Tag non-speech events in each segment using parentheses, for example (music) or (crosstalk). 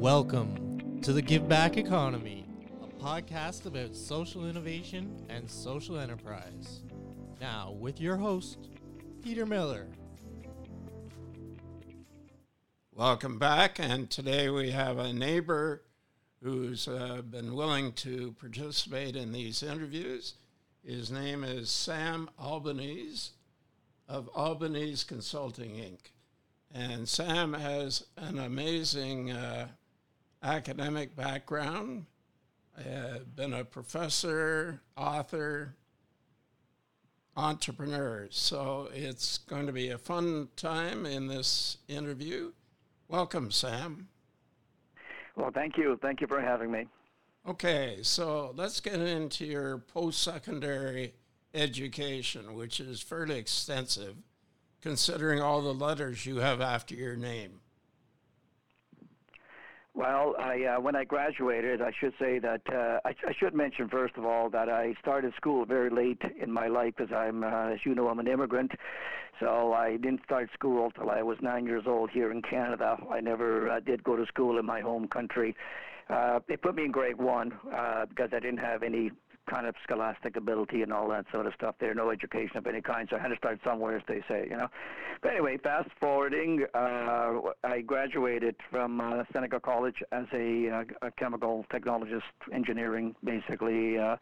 Welcome to the Give Back Economy, a podcast about social innovation and social enterprise. Now, with your host, Peter Miller. Welcome back, and today we have a neighbor who's uh, been willing to participate in these interviews. His name is Sam Albanese of Albanese Consulting Inc. And Sam has an amazing uh, academic background, I have been a professor, author, entrepreneur. So it's going to be a fun time in this interview. Welcome, Sam. Well, thank you. Thank you for having me. Okay, so let's get into your post secondary education, which is fairly extensive considering all the letters you have after your name. Well, I, uh, when I graduated, I should say that uh, I, I, should mention first of all that I started school very late in my life because I'm, uh, as you know, I'm an immigrant. So I didn't start school till I was nine years old here in Canada. I never uh, did go to school in my home country. Uh, they put me in grade one uh, because I didn't have any kind of scholastic ability and all that sort of stuff there, no education of any kind. So I had to start somewhere, as they say, you know. But anyway, fast forwarding, uh, I graduated from uh, Seneca College as a, uh, a chemical technologist, engineering, basically. Uh,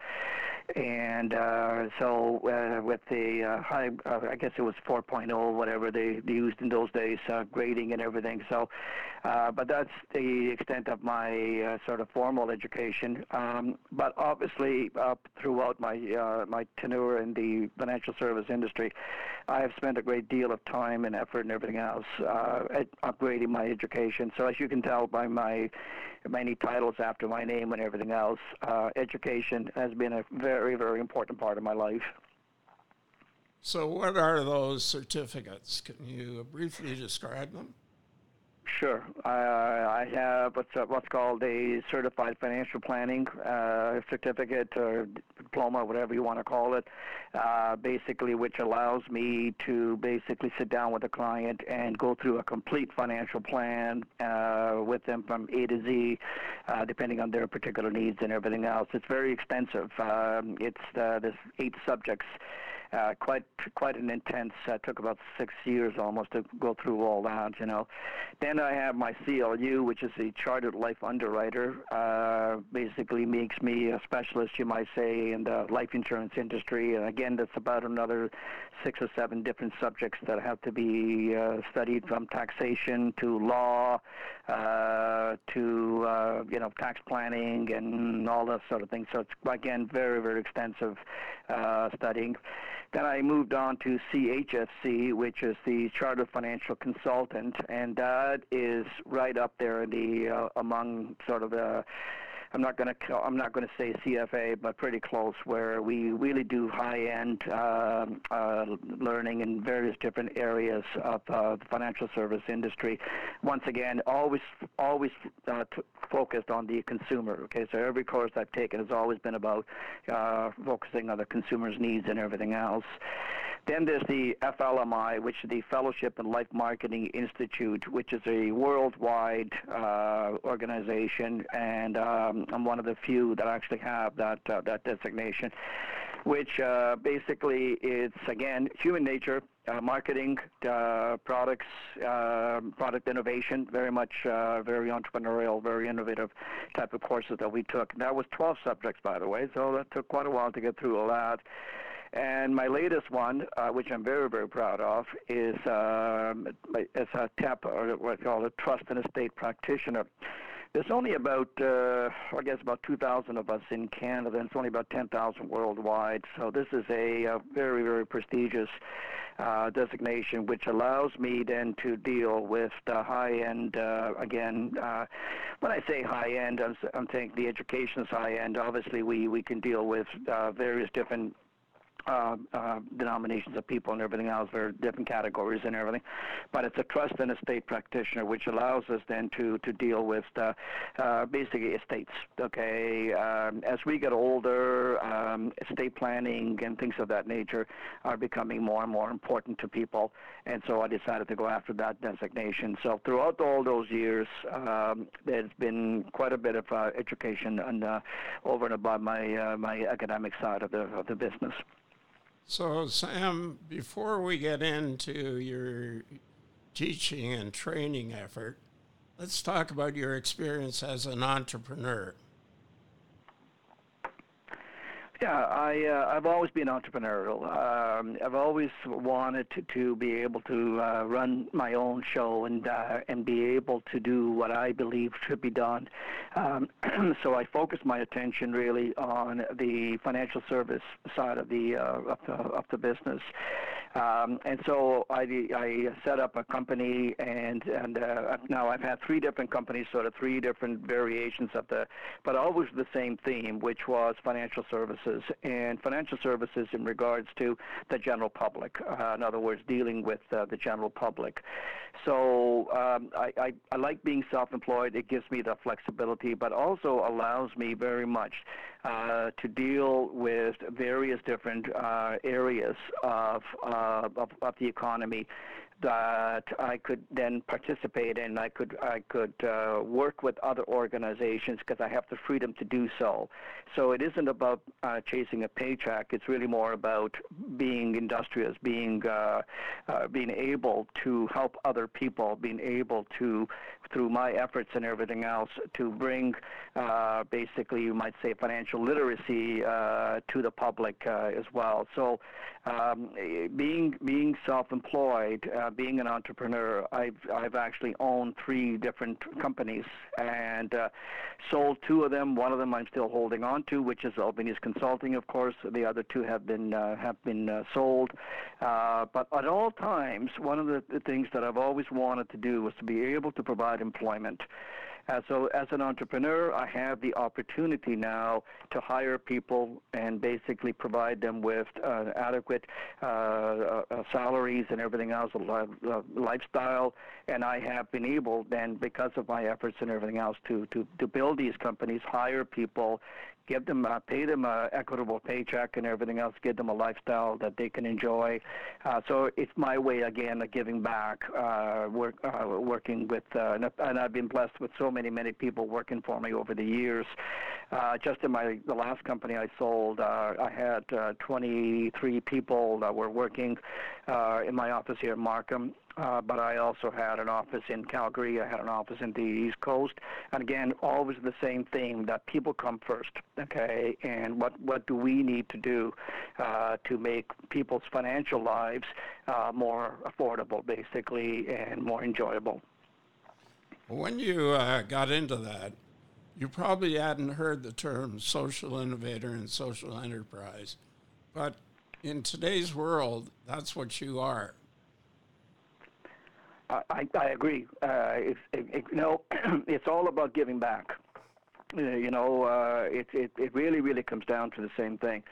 and uh, so uh, with the uh, high, uh, I guess it was 4.0, whatever they, they used in those days, uh, grading and everything. So, uh, but that's the extent of my sort of formal education. Um, but obviously, throughout my my tenure in the financial service industry, I have spent a great deal of time and effort and everything else upgrading my education. So as you can tell by my many titles after my name and everything else, uh, education has been a very very important part of my life. So what are those certificates? Can you briefly describe them? Sure. Uh, I have what's what's called a certified financial planning uh, certificate or diploma, whatever you want to call it, uh, basically, which allows me to basically sit down with a client and go through a complete financial plan uh, with them from A to Z, uh, depending on their particular needs and everything else. It's very extensive. Um, it's there's eight subjects uh, quite quite an intense. Uh, took about six years almost to go through all that, you know. Then I have my CLU, which is the Chartered Life Underwriter. Uh, basically makes me a specialist, you might say, in the life insurance industry. And again, that's about another six or seven different subjects that have to be uh, studied, from taxation to law uh, to uh, you know tax planning and all that sort of thing. So it's again very very extensive uh, studying. Then I moved on to CHFC, which is the Chartered Financial Consultant, and that is right up there in the uh, among sort of the I'm not going to I'm not going to say CFA, but pretty close, where we really do high-end uh, uh, learning in various different areas of uh, the financial service industry. Once again, always always uh, t- focused on the consumer. Okay, so every course I've taken has always been about uh, focusing on the consumer's needs and everything else. Then there's the FLMI, which is the Fellowship in Life Marketing Institute, which is a worldwide uh, organization, and um, I'm one of the few that actually have that uh, that designation. Which uh, basically it's again human nature, uh, marketing, uh, products, uh, product innovation, very much very entrepreneurial, very innovative type of courses that we took. That was 12 subjects, by the way, so that took quite a while to get through all that. And my latest one, uh, which I'm very, very proud of, is um, it's a TEP, or what we call a Trust and Estate Practitioner. There's only about, uh, I guess, about 2,000 of us in Canada, and it's only about 10,000 worldwide. So this is a, a very, very prestigious uh, designation, which allows me then to deal with the high-end. Uh, again, uh, when I say high-end, I'm, I'm saying the education is high-end. Obviously, we we can deal with uh, various different uh, uh, denominations of people and everything else, for different categories and everything. But it's a trust and estate practitioner, which allows us then to to deal with uh, uh, basically estates. Okay, um, as we get older, um, estate planning and things of that nature are becoming more and more important to people, and so I decided to go after that designation. So throughout all those years, um, there's been quite a bit of uh, education and uh, over and above my uh, my academic side of the of the business. So, Sam, before we get into your teaching and training effort, let's talk about your experience as an entrepreneur. Yeah, I uh, I've always been entrepreneurial. Um, I've always wanted to, to be able to uh, run my own show and uh, and be able to do what I believe should be done. Um, (clears throat) so I focused my attention really on the financial service side of the uh, of the, of the business. Um, and so I, I set up a company, and and uh, now I've had three different companies, sort of three different variations of the, but always the same theme, which was financial services and financial services in regards to the general public. Uh, in other words, dealing with uh, the general public. So um, I, I, I like being self-employed. It gives me the flexibility, but also allows me very much uh, to deal with various different uh, areas of, uh, of, of the economy that I could then participate in. I could I could uh, work with other organizations because I have the freedom to do so. So it isn't about uh, chasing a paycheck. It's really more about being industrious, being uh, uh, being able to help other people, being able to through my efforts and everything else to bring uh, basically you might say financial literacy uh, to the public as well. So um, being being self-employed, uh, being an entrepreneur, I've I've actually owned three different companies and uh, sold two of them. One of them I'm still holding on to, which is Albanese Consulting, of course. The other two have been uh, have been uh, sold. Uh, but at all times, one of the things that I've always wanted to do was to be able to provide employment. Uh, so as an entrepreneur, I have the opportunity now to hire people and basically provide them with uh, adequate uh, uh salaries and everything else, a lifestyle. And I have been able then, because of my efforts and everything else, to, to, to build these companies, hire people, give them, uh, pay them a equitable paycheck and everything else, give them a lifestyle that they can enjoy. Uh, so it's my way again of giving back, uh, work, uh, working with, uh, and I've been blessed with so many, many people working for me over the years. Uh, just in my the last company I sold, uh, I had uh, 23 people that were working uh, in my office here in Markham. Uh, but I also had an office in Calgary. I had an office in the East Coast, and again, always the same theme that people come first. Okay, and what what do we need to do uh, to make people's financial lives uh, more affordable, basically, and more enjoyable? When you uh, got into that, you probably hadn't heard the term social innovator and social enterprise, but in today's world, that's what you are. I, I agree. Uh, it's, it, it, you know, (clears throat) it's all about giving back. Uh, you know, uh, it, it, it really, really comes down to the same thing.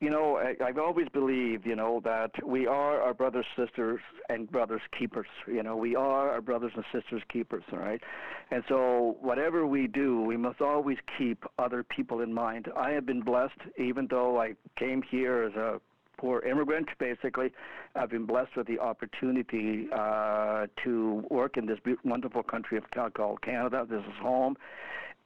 You know, I, I've always believed, you know, that we are our brothers, sisters, and brothers keepers. You know, we are our brothers and sisters keepers, all right? And so whatever we do, we must always keep other people in mind. I have been blessed, even though I came here as a poor immigrant, basically. I've been blessed with the opportunity uh, to work in this wonderful country of called Canada. This is home.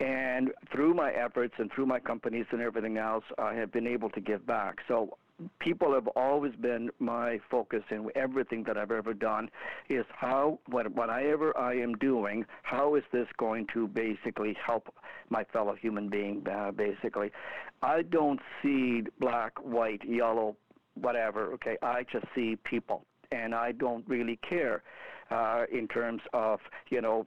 And through my efforts and through my companies and everything else, I have been able to give back. So people have always been my focus in everything that I've ever done is how what whatever I am doing, how is this going to basically help my fellow human being? Uh, basically, I don't see black, white, yellow, whatever. Okay, I just see people, and I don't really care. Uh, in terms of you know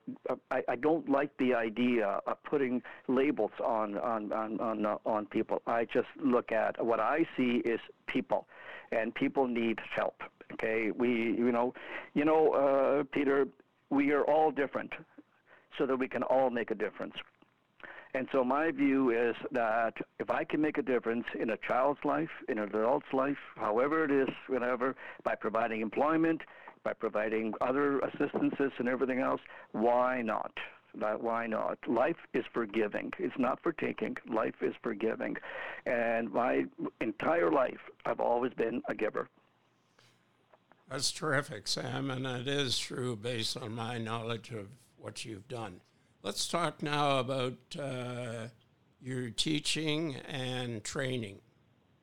I, I don't like the idea of putting labels on on on on, uh, on people. I just look at what I see is people, and people need help. Okay, we you know you know uh, Peter, we are all different, so that we can all make a difference. And so my view is that if I can make a difference in a child's life, in an adult's life, however it is, whatever, by providing employment, by providing other assistances and everything else, why not? Why not? Life is for giving. It's not for taking. Life is for giving. And my entire life, I've always been a giver. That's terrific, Sam, and it is true based on my knowledge of what you've done. Let's talk now about uh, your teaching and training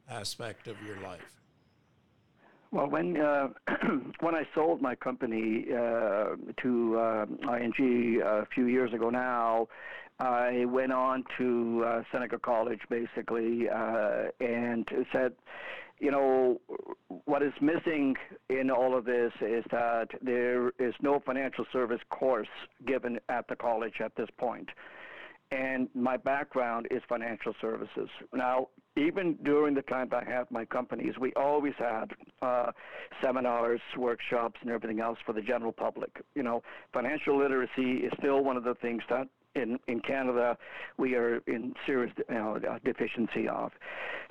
aspect of your life. Well, when uh, (clears throat) when I sold my company uh, to uh, ING a few years ago now, I went on to uh, Seneca College basically uh, and said, you know, what is missing in all of this is that there is no financial service course given at the college at this point. And my background is financial services. Now, even during the time I had my companies, we always had uh, seminars, workshops, and everything else for the general public. You know, financial literacy is still one of the things that in, in Canada we are in serious you know, deficiency of.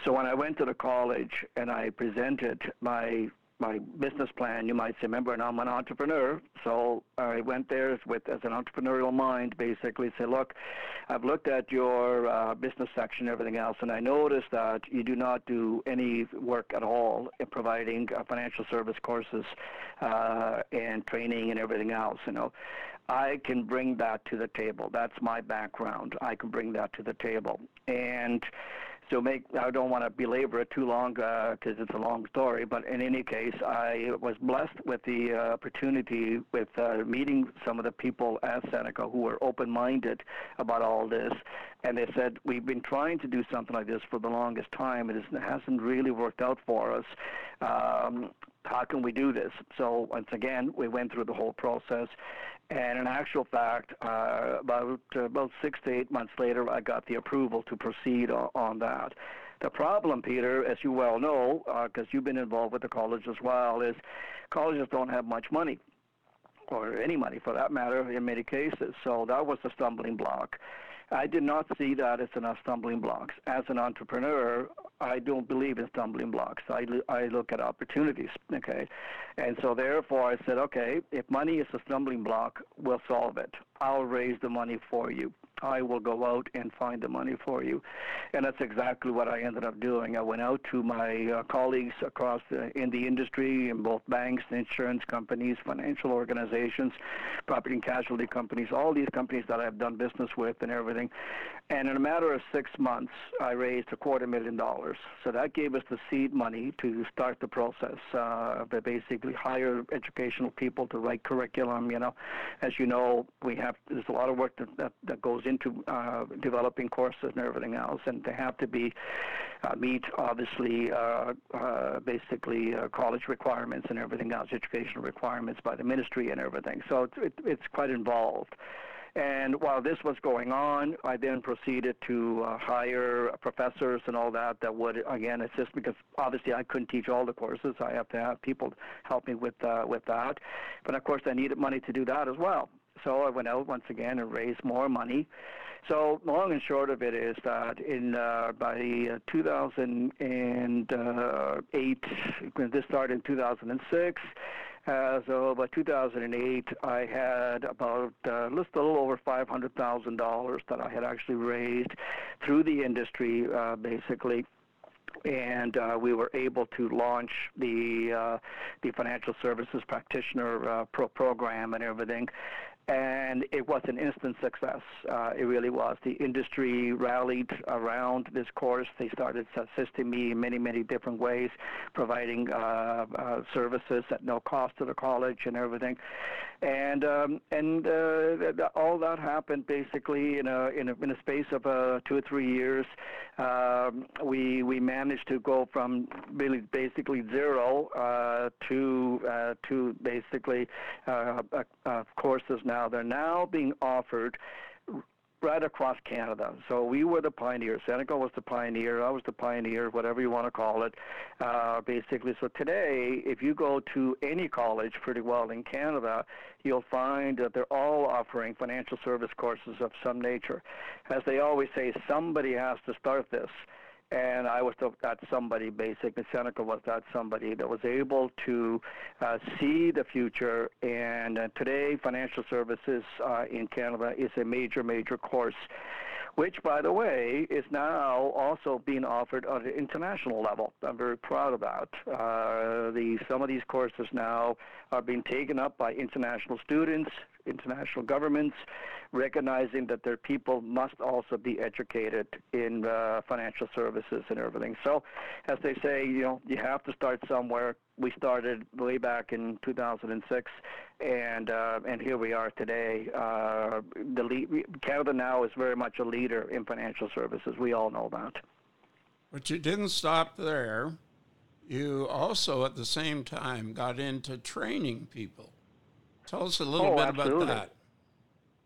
So when I went to the college and I presented my my business plan, you might say, remember, and I'm an entrepreneur, so I went there with as an entrepreneurial mind, basically say, look, I've looked at your uh, business section, everything else, and I noticed that you do not do any work at all in providing uh, financial service courses uh, and training and everything else. You know, I can bring that to the table. That's my background. I can bring that to the table. And so make I don't want to belabor it too long because uh, it's a long story. But in any case, I was blessed with the uh, opportunity with uh, meeting some of the people at Seneca who were open-minded about all this, and they said we've been trying to do something like this for the longest time. Is, it hasn't really worked out for us. Um, how can we do this? So once again, we went through the whole process, and in actual fact, uh, about uh, about six to eight months later, I got the approval to proceed on, on that. The problem, Peter, as you well know, because uh, you've been involved with the college as well, is colleges don't have much money, or any money for that matter, in many cases. So that was the stumbling block. I did not see that as an stumbling blocks. As an entrepreneur, I don't believe in stumbling blocks. I, I look at opportunities, okay? And so therefore I said, okay, if money is a stumbling block, we'll solve it. I'll raise the money for you. I will go out and find the money for you. And that's exactly what I ended up doing. I went out to my uh, colleagues across the, in the industry, in both banks, insurance companies, financial organizations, property and casualty companies, all these companies that I've done business with and everything. And in a matter of six months, I raised a quarter million dollars. So that gave us the seed money to start the process. Uh, basically hire educational people to write curriculum. You know, as you know, we have there's a lot of work that, that, that goes into uh, developing courses and everything else, and they have to be uh, meet obviously uh, uh, basically uh, college requirements and everything else, educational requirements by the ministry and everything. So it, it, it's quite involved. And while this was going on, I then proceeded to uh, hire professors and all that that would again assist because obviously I couldn't teach all the courses. I have to have people help me with uh, with that. But of course, I needed money to do that as well. So I went out once again and raised more money. So long and short of it is that in uh, by uh, 2008, this started in 2006. Uh, so by 2008, I had about uh, just a little over $500,000 that I had actually raised through the industry, uh, basically and uh, we were able to launch the uh, the financial services practitioner uh, pro- program and everything and it was an instant success. Uh, it really was. The industry rallied around this course. They started assisting me in many, many different ways, providing uh, uh, services at no cost to the college and everything. And um, and uh, all that happened basically in a in a, in a space of uh, two or three years. Um, we we managed to go from really basically zero uh, to to basically courses now now. They're now being offered right across Canada. So we were the pioneers. Seneca was the pioneer. I was the pioneer, whatever you want to call it, uh, basically. So today, if you go to any college pretty well in Canada, you'll find that they're all offering financial service courses of some nature. As they always say, somebody has to start this and I was that somebody basically. Seneca was that somebody that was able to uh, see the future. And uh, today, financial services uh, in Canada is a major, major course. Which, by the way, is now also being offered at an international level. I'm very proud of that. Uh, the some of these courses now are being taken up by international students, international governments, recognizing that their people must also be educated in uh, financial services and everything. So, as they say, you know, you have to start somewhere. We started way back in 2006, and uh, and here we are today. Uh, the lead, Canada now is very much a leader in financial services. We all know that. But you didn't stop there. You also, at the same time, got into training people. Tell us a little oh, bit absolutely. about that.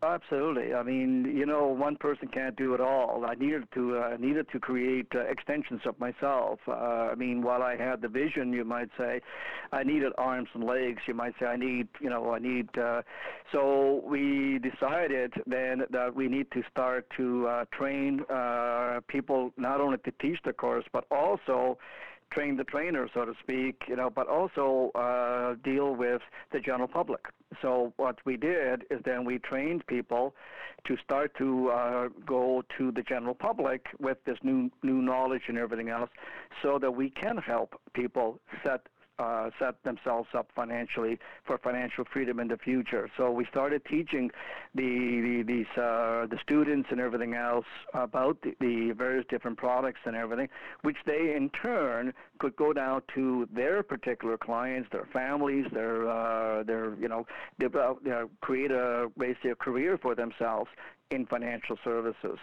Absolutely. I mean, you know, one person can't do it all. I needed to uh, needed to create uh, extensions of myself. Uh, I mean, while I had the vision, you might say, I needed arms and legs. You might say, I need, you know, I need. Uh, so we decided then that we need to start to uh, train uh, people not only to teach the course, but also train the trainer, so to speak, you know, but also uh, deal with the general public. So what we did is then we trained people to start to uh, go to the general public with this new new knowledge and everything else, so that we can help people set uh, set themselves up financially for financial freedom in the future. So we started teaching the, the these uh, the students and everything else about the, the, various different products and everything, which they in turn could go down to their particular clients, their families, their uh, their you know, develop, you know create a basically a career for themselves in financial services.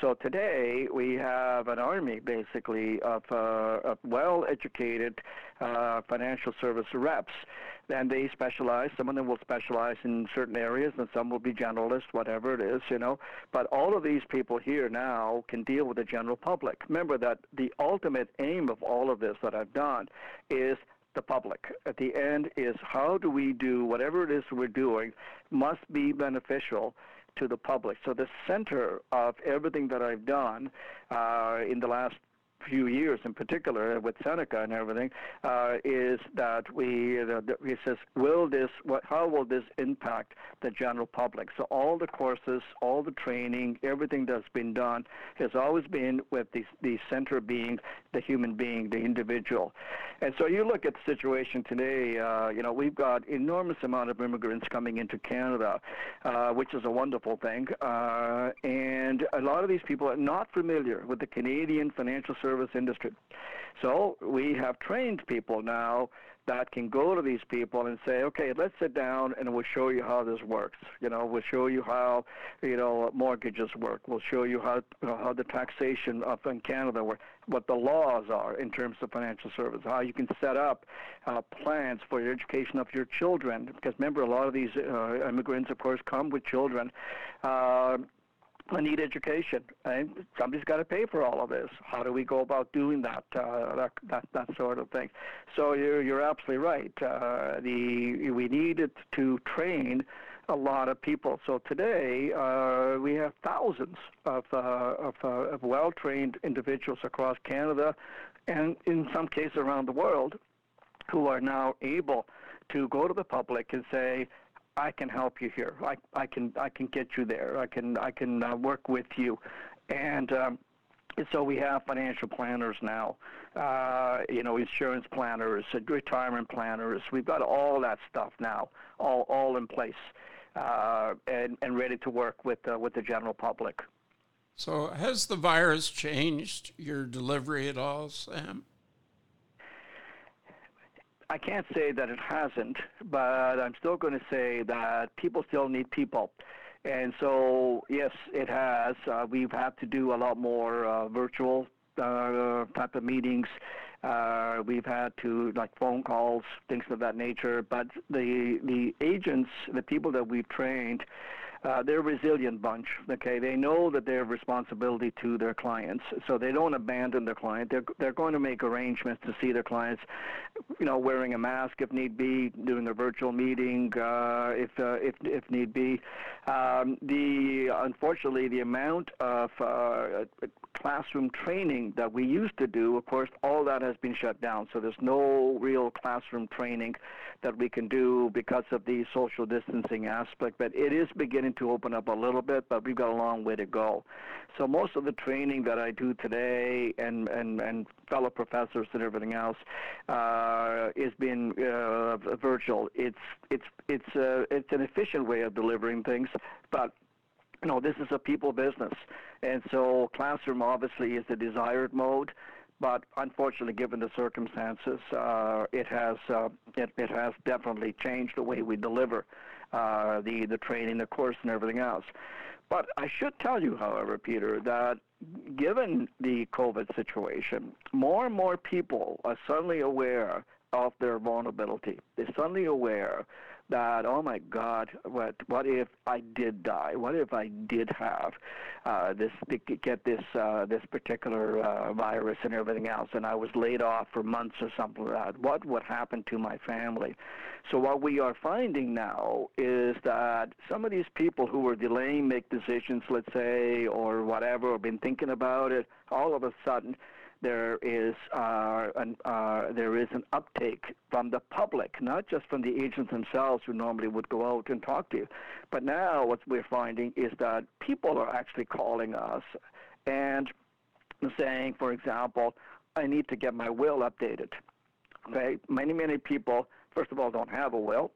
So today we have an army basically of, uh, of well-educated uh, financial service reps, and they specialize. Some of them will specialize in certain areas, and some will be generalists, whatever it is, you know. But all of these people here now can deal with the general public. Remember that the ultimate aim of all of this that I've done is the public. At the end is how do we do whatever it is we're doing must be beneficial to the public. So the center of everything that I've done uh, in the last few years in particular with Seneca and everything uh, is that we he says will this what how will this impact the general public? So all the courses all the training everything that's been done has always been with the the center being the human being the individual. And so you look at the situation today uh, you know we've got enormous amount of immigrants coming into Canada uh, which is a wonderful thing uh, and a lot of these people are not familiar with the Canadian financial service service industry. So we have trained people now that can go to these people and say, okay, let's sit down and we'll show you how this works. You know, we'll show you how, you know, mortgages work. We'll show you how you know, how the taxation up in Canada what the laws are in terms of financial service, how you can set up uh, plans for your education of your children. Because remember, a lot of these uh, immigrants, of course, come with children. Uh, I need education, and somebody's got to pay for all of this. How do we go about doing that? Uh, that, that that sort of thing. So you're you're absolutely right. Uh, the we needed to train a lot of people. So today uh, we have thousands of uh, of, uh, of well-trained individuals across Canada, and in some cases around the world, who are now able to go to the public and say, I can help you here. I, I can I can get you there. I can I can uh, work with you, and. Um, so we have financial planners now, uh, you know, insurance planners, uh, retirement planners. We've got all that stuff now, all all in place, uh, and and ready to work with with the general public. So has the virus changed your delivery at all, Sam? I can't say that it hasn't, but I'm still going to say that people still need people. And so, yes, it has. Uh, we've had to do a lot more uh, virtual uh, type of meetings. Uh, we've had to like phone calls, things of that nature. But the the agents, the people that we've trained, uh, they're a resilient bunch. Okay, they know that they have responsibility to their clients, so they don't abandon their client. They're they're going to make arrangements to see their clients, you know, wearing a mask if need be, doing a virtual meeting uh, if uh, if if need be. Um, the unfortunately the amount of uh, classroom training that we used to do, of course, all that has been shut down. So there's no real classroom training that we can do because of the social distancing aspect. But it is beginning to open up a little bit, but we've got a long way to go. So most of the training that I do today and, and, and fellow professors and everything else uh, is being uh, virtual. It's, it's, it's, uh, it's an efficient way of delivering things, but you know, this is a people business. And so classroom obviously is the desired mode but unfortunately, given the circumstances, uh, it has uh, it, it has definitely changed the way we deliver uh, the the training, the course, and everything else. But I should tell you, however, Peter, that given the COVID situation, more and more people are suddenly aware of their vulnerability. They're suddenly aware that oh my God, what what if I did die? What if I did have uh, this get this uh, this particular uh, virus and everything else, and I was laid off for months or something like that? What would happen to my family? So what we are finding now is that some of these people who were delaying make decisions, let's say, or whatever, or been thinking about it, all of a sudden there is uh, an, uh, there is an uptake from the public, not just from the agents themselves who normally would go out and talk to you. But now what we're finding is that people are actually calling us and saying, for example, I need to get my will updated. Okay, many many people, first of all, don't have a will,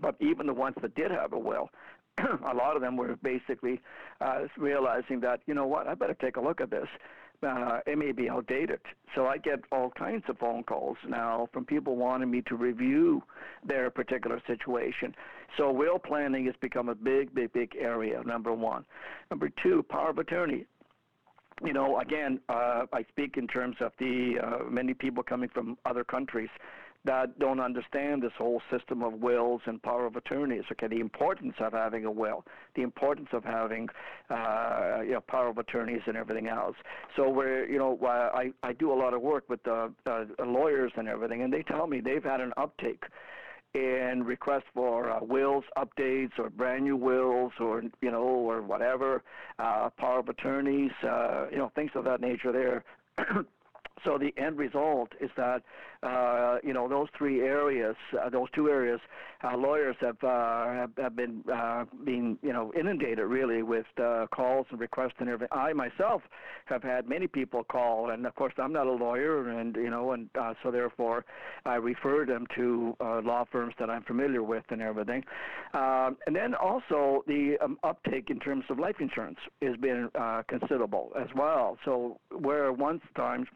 but even the ones that did have a will, (clears throat) a lot of them were basically uh, realizing that you know what, I better take a look at this uh, it may be outdated. So I get all kinds of phone calls now from people wanting me to review their particular situation. So will planning has become a big, big, big area, number one. Number two, power of attorney you know, again, uh, I speak in terms of the uh, many people coming from other countries that don't understand this whole system of wills and power of attorneys. Okay, the importance of having a will, the importance of having uh, you know power of attorneys and everything else. So we're you know I I do a lot of work with uh, uh, lawyers and everything, and they tell me they've had an uptake in requests for uh, wills updates or brand new wills or you know or whatever uh, power of attorneys uh, you know things of that nature there (clears throat) So the end result is that uh, you know those three areas, uh, those two areas, uh, lawyers have, uh, have, have been uh, being you know inundated really with uh, calls and requests and everything. I myself have had many people call, and of course I'm not a lawyer, and you know, and so therefore I refer them to law firms that I'm familiar with and everything. Um, and then also the um, uptake in terms of life insurance has been considerable as well. So where once times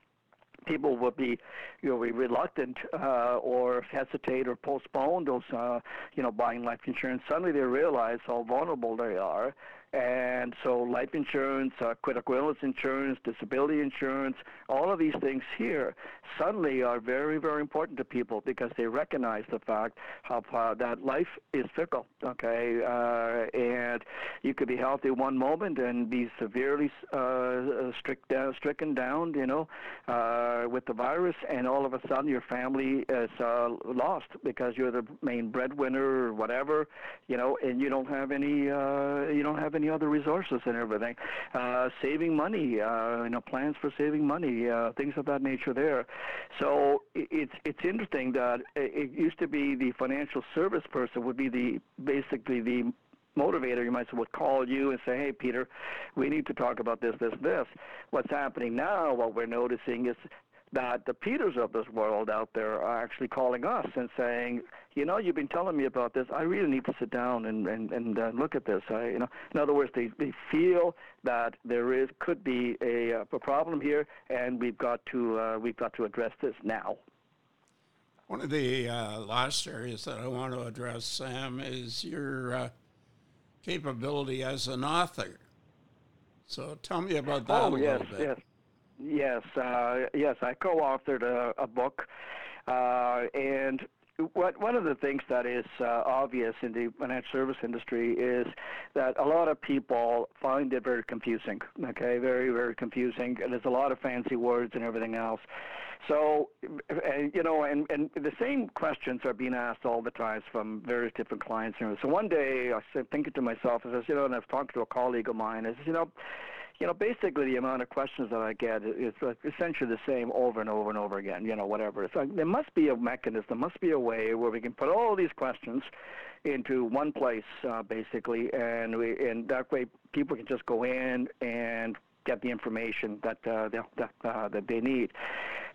people will be, you know, be reluctant uh, or hesitate or postpone those, uh, you know, buying life insurance. Suddenly they realize how vulnerable they are, and so life insurance, uh, critical illness insurance, disability insurance, all of these things here suddenly are very, very important to people because they recognize the fact of, uh, that life is fickle, okay? Uh, and you could be healthy one moment and be severely uh, strict down, stricken down, you know, uh, with the virus, and all of a sudden your family is uh, lost because you're the main breadwinner or whatever, you know, and you don't have any, uh, you don't have any other resources and everything. Uh, saving money, uh, you know, plans for saving money, uh, things of that nature there. So it's it's interesting that it used to be the financial service person would be the basically the motivator, you might say, would call you and say, hey, Peter, we need to talk about this, this, this. What's happening now, what we're noticing is that the Peters of this world out there are actually calling us and saying, you know, you've been telling me about this. I really need to sit down and and and uh, look at this. I, you know, in other words, they they feel that there is could be a, uh, a problem here, and we've got to uh, we've got to address this now. One of the uh, last areas that I want to address, Sam, is your uh, capability as an author. So tell me about that oh, a yes, little bit. Yes. Yes, uh, yes, I co-authored a, a book, uh, and what one of the things that is uh, obvious in the financial service industry is that a lot of people find it very confusing. Okay, very very confusing. There's a lot of fancy words and everything else. So, and, you know, and, and the same questions are being asked all the time from various different clients. So one day I was thinking to myself, I says, you know, and I was talking to a colleague of mine, I says, you know, you know, basically the amount of questions that I get is essentially the same over and over and over again. You know, whatever. So there must be a mechanism, there must be a way where we can put all these questions into one place, uh, basically, and we, and that way people can just go in and get the information that uh, that uh, that they need.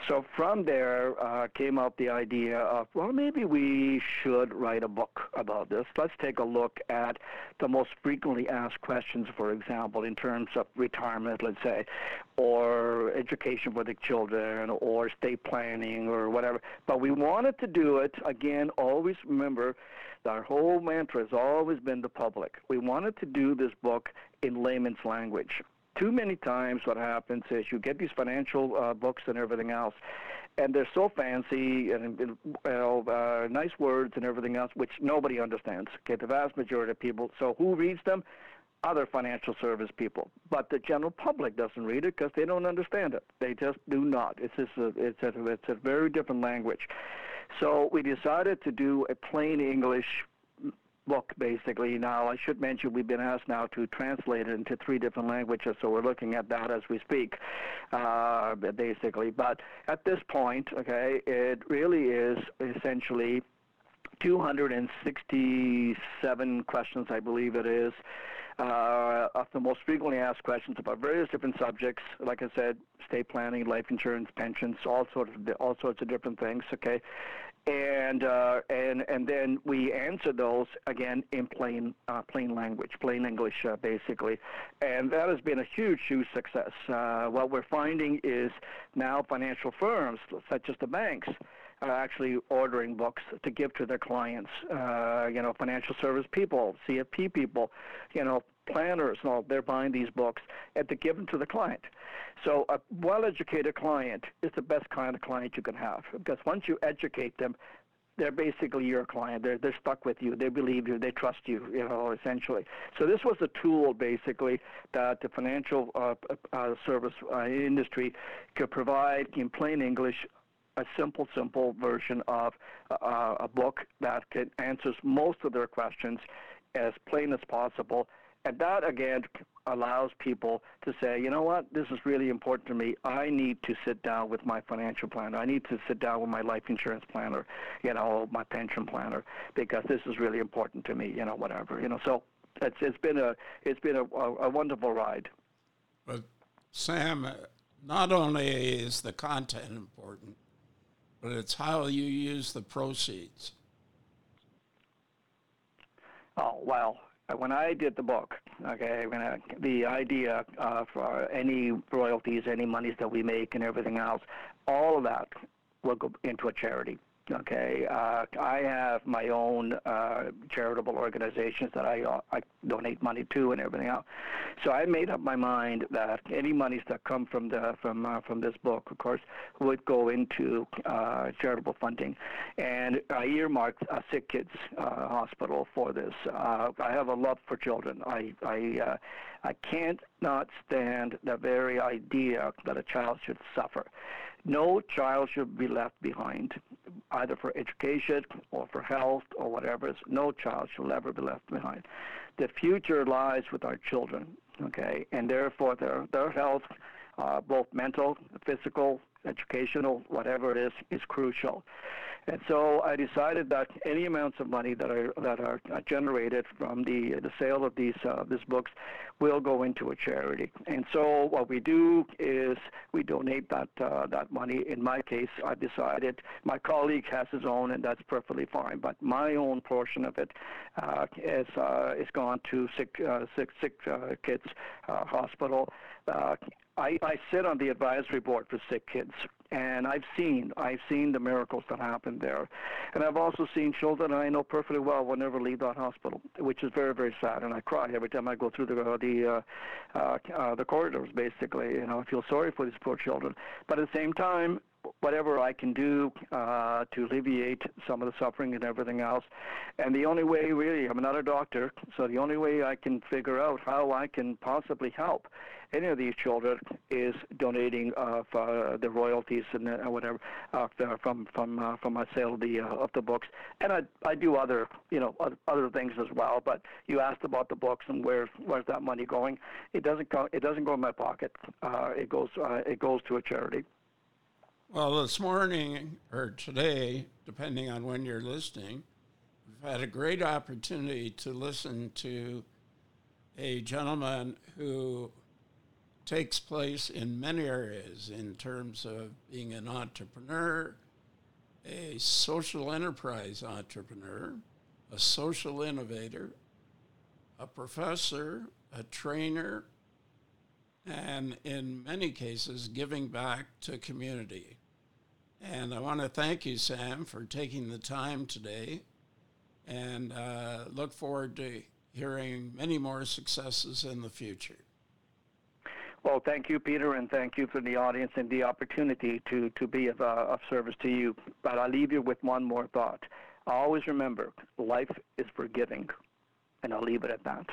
So from there uh, came up the idea of well maybe we should write a book about this. Let's take a look at the most frequently asked questions, for example, in terms of retirement, let's say, or education for the children, or estate planning, or whatever. But we wanted to do it again. Always remember. Our whole mantra has always been the public. We wanted to do this book in layman's language too many times what happens is you get these financial uh, books and everything else and they're so fancy and you know, uh, nice words and everything else which nobody understands. Okay the vast majority of people so who reads them? Other financial service people. But the general public doesn't read it because they don't understand it. They just do not. It's just a, it's a, it's a very different language. So we decided to do a plain english book, basically. Now, I should mention we've been asked now to translate it into three different languages, so we're looking at that as we speak, uh, basically. But at this point, okay, it really is essentially 267 questions, I believe it is. Uh, of the most frequently asked questions about various different subjects. Like I said, estate planning, life insurance, pensions, all sorts of all sorts of different things. Okay, and uh, and and then we answer those again in plain uh, plain language, plain English, uh, basically, and that has been a huge, huge success. Uh, what we're finding is now financial firms, such as the banks, are actually ordering books to give to their clients. Uh, you know, financial service people, CFP people, you know, planners and all, they're buying these books and to give them to the client. So a well-educated client is the best kind of client you can have because once you educate them, they're basically your client. They're they're stuck with you. They believe you. They trust you. You know, essentially. So this was a tool, basically, that the financial uh, uh, service uh, industry could provide in plain English a simple, simple version of uh, a book that answers most of their questions as plain as possible and that, again, allows people to say, you know what, this is really important to me. I need to sit down with my financial planner. I need to sit down with my life insurance planner, you know, my pension planner, because this is really important to me, you know, whatever. You know, so it's, it's been, a, it's been a, a wonderful ride. But, Sam, not only is the content important, but it's how you use the proceeds. Oh, well, when I did the book, okay, when I, the idea uh, for any royalties, any monies that we make, and everything else, all of that will go into a charity. Okay, uh, I have my own uh, charitable organizations that I uh, I donate money to and everything else. So I made up my mind that any monies that come from the from uh, from this book, of course, would go into uh, charitable funding, and I earmarked a Sick Kids uh, Hospital for this. Uh, I have a love for children. I I uh, I can't not stand the very idea that a child should suffer. No child should be left behind, either for education or for health or whatever. No child should ever be left behind. The future lies with our children, okay, and therefore their their health, uh, both mental, physical, educational, whatever it is, is crucial. And so I decided that any amounts of money that are that are generated from the the sale of these uh, these books will go into a charity. And so what we do is we donate that uh, that money. In my case, I've decided my colleague has his own, and that's perfectly fine. But my own portion of it uh, is uh, is gone to sick uh, sick sick uh, kids hospital. I, I sit on the advisory board for Sick Kids, and I've seen I've seen the miracles that happen there, and I've also seen children I know perfectly well will never leave that hospital, which is very very sad, and I cry every time I go through the uh, the uh, uh, uh, the corridors. Basically, you know, I feel sorry for these poor children, but at the same time, whatever I can do uh, to alleviate some of the suffering and everything else. And the only way, really, I'm not a doctor, so the only way I can figure out how I can possibly help any of these children is donating uh, for the royalties and uh, whatever uh, from from uh, from my sale of the uh, of the books. And I I do other you know other things as well. But you asked about the books and where where's that money going? It doesn't go it doesn't go in my pocket. Uh, it goes uh, it goes to a charity. Well, this morning or today, depending on when you're listening, we've had a great opportunity to listen to a gentleman who takes place in many areas in terms of being an entrepreneur, a social enterprise entrepreneur, a social innovator, a professor, a trainer, and in many cases, giving back to community. And I want to thank you, Sam, for taking the time today and uh, look forward to hearing many more successes in the future. Well, thank you, Peter, and thank you for the audience and the opportunity to, to be of, uh, of service to you. But I'll leave you with one more thought. Always remember, life is forgiving, and I'll leave it at that.